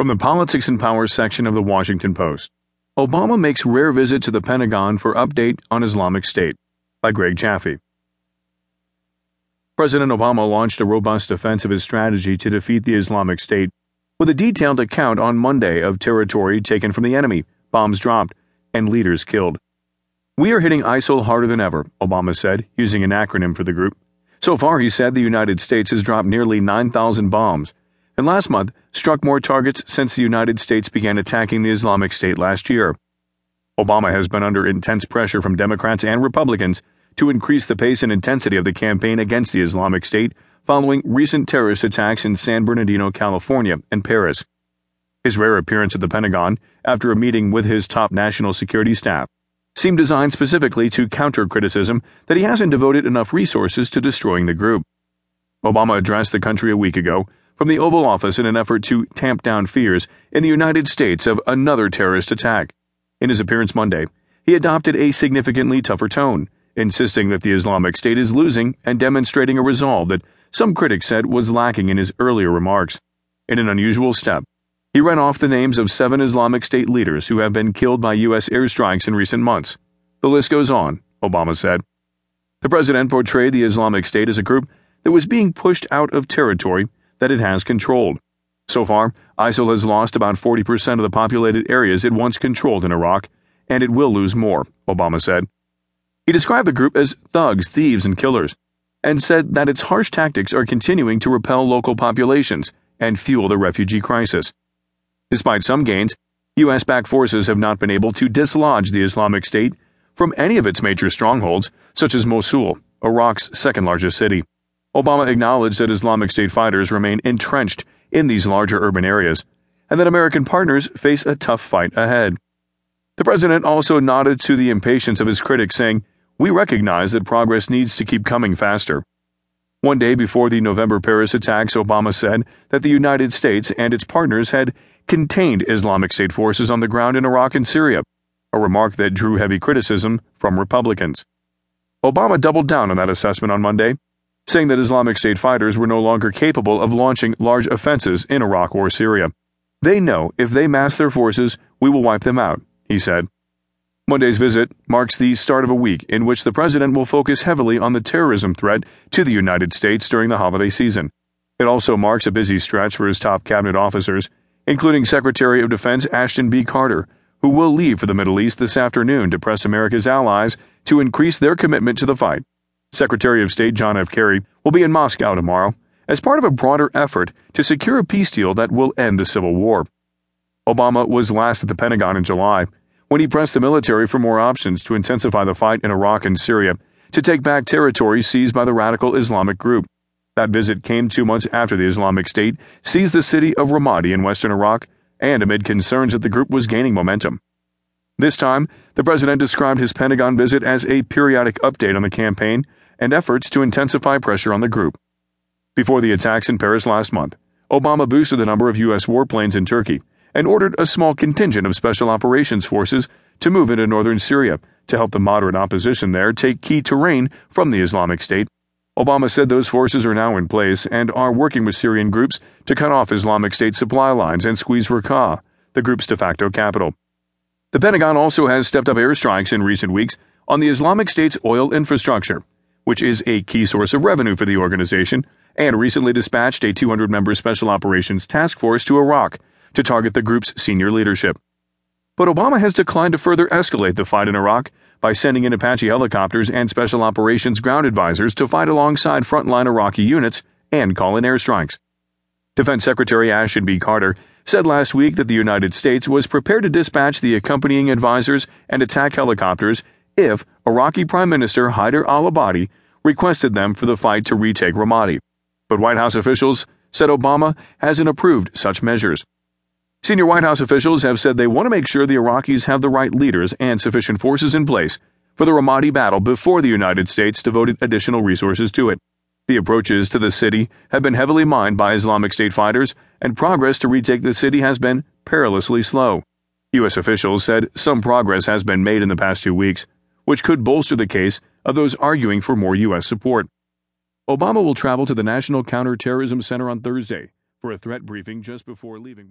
From the Politics and Power section of the Washington Post Obama makes rare visit to the Pentagon for update on Islamic State by Greg Jaffe. President Obama launched a robust defense of his strategy to defeat the Islamic State with a detailed account on Monday of territory taken from the enemy, bombs dropped, and leaders killed. We are hitting ISIL harder than ever, Obama said, using an acronym for the group. So far, he said, the United States has dropped nearly 9,000 bombs and last month struck more targets since the United States began attacking the Islamic State last year. Obama has been under intense pressure from Democrats and Republicans to increase the pace and intensity of the campaign against the Islamic State following recent terrorist attacks in San Bernardino, California, and Paris. His rare appearance at the Pentagon after a meeting with his top national security staff seemed designed specifically to counter criticism that he hasn't devoted enough resources to destroying the group. Obama addressed the country a week ago from the Oval Office in an effort to tamp down fears in the United States of another terrorist attack. In his appearance Monday, he adopted a significantly tougher tone, insisting that the Islamic State is losing and demonstrating a resolve that some critics said was lacking in his earlier remarks. In an unusual step, he ran off the names of seven Islamic State leaders who have been killed by U.S. airstrikes in recent months. The list goes on, Obama said. The president portrayed the Islamic State as a group that was being pushed out of territory that it has controlled. So far, ISIL has lost about 40% of the populated areas it once controlled in Iraq, and it will lose more, Obama said. He described the group as thugs, thieves, and killers, and said that its harsh tactics are continuing to repel local populations and fuel the refugee crisis. Despite some gains, U.S. backed forces have not been able to dislodge the Islamic State from any of its major strongholds, such as Mosul, Iraq's second largest city. Obama acknowledged that Islamic State fighters remain entrenched in these larger urban areas and that American partners face a tough fight ahead. The president also nodded to the impatience of his critics, saying, We recognize that progress needs to keep coming faster. One day before the November Paris attacks, Obama said that the United States and its partners had contained Islamic State forces on the ground in Iraq and Syria, a remark that drew heavy criticism from Republicans. Obama doubled down on that assessment on Monday saying that Islamic State fighters were no longer capable of launching large offenses in Iraq or Syria. They know if they mass their forces, we will wipe them out, he said. Monday's visit marks the start of a week in which the president will focus heavily on the terrorism threat to the United States during the holiday season. It also marks a busy stretch for his top cabinet officers, including Secretary of Defense Ashton B. Carter, who will leave for the Middle East this afternoon to press America's allies to increase their commitment to the fight. Secretary of State John F. Kerry will be in Moscow tomorrow as part of a broader effort to secure a peace deal that will end the Civil War. Obama was last at the Pentagon in July when he pressed the military for more options to intensify the fight in Iraq and Syria to take back territory seized by the radical Islamic group. That visit came two months after the Islamic State seized the city of Ramadi in western Iraq and amid concerns that the group was gaining momentum. This time, the president described his Pentagon visit as a periodic update on the campaign and efforts to intensify pressure on the group. Before the attacks in Paris last month, Obama boosted the number of U.S. warplanes in Turkey and ordered a small contingent of special operations forces to move into northern Syria to help the moderate opposition there take key terrain from the Islamic State. Obama said those forces are now in place and are working with Syrian groups to cut off Islamic State supply lines and squeeze Raqqa, the group's de facto capital. The Pentagon also has stepped up airstrikes in recent weeks on the Islamic State's oil infrastructure which is a key source of revenue for the organization, and recently dispatched a 200 member Special Operations Task Force to Iraq to target the group's senior leadership. But Obama has declined to further escalate the fight in Iraq by sending in Apache helicopters and Special Operations ground advisors to fight alongside frontline Iraqi units and call in airstrikes. Defense Secretary Ashton B. Carter said last week that the United States was prepared to dispatch the accompanying advisors and attack helicopters if Iraqi Prime Minister Haider al Abadi requested them for the fight to retake Ramadi. But White House officials said Obama hasn't approved such measures. Senior White House officials have said they want to make sure the Iraqis have the right leaders and sufficient forces in place for the Ramadi battle before the United States devoted additional resources to it. The approaches to the city have been heavily mined by Islamic State fighters, and progress to retake the city has been perilously slow. U.S. officials said some progress has been made in the past two weeks, which could bolster the case of those arguing for more U.S. support. Obama will travel to the National Counterterrorism Center on Thursday for a threat briefing just before leaving.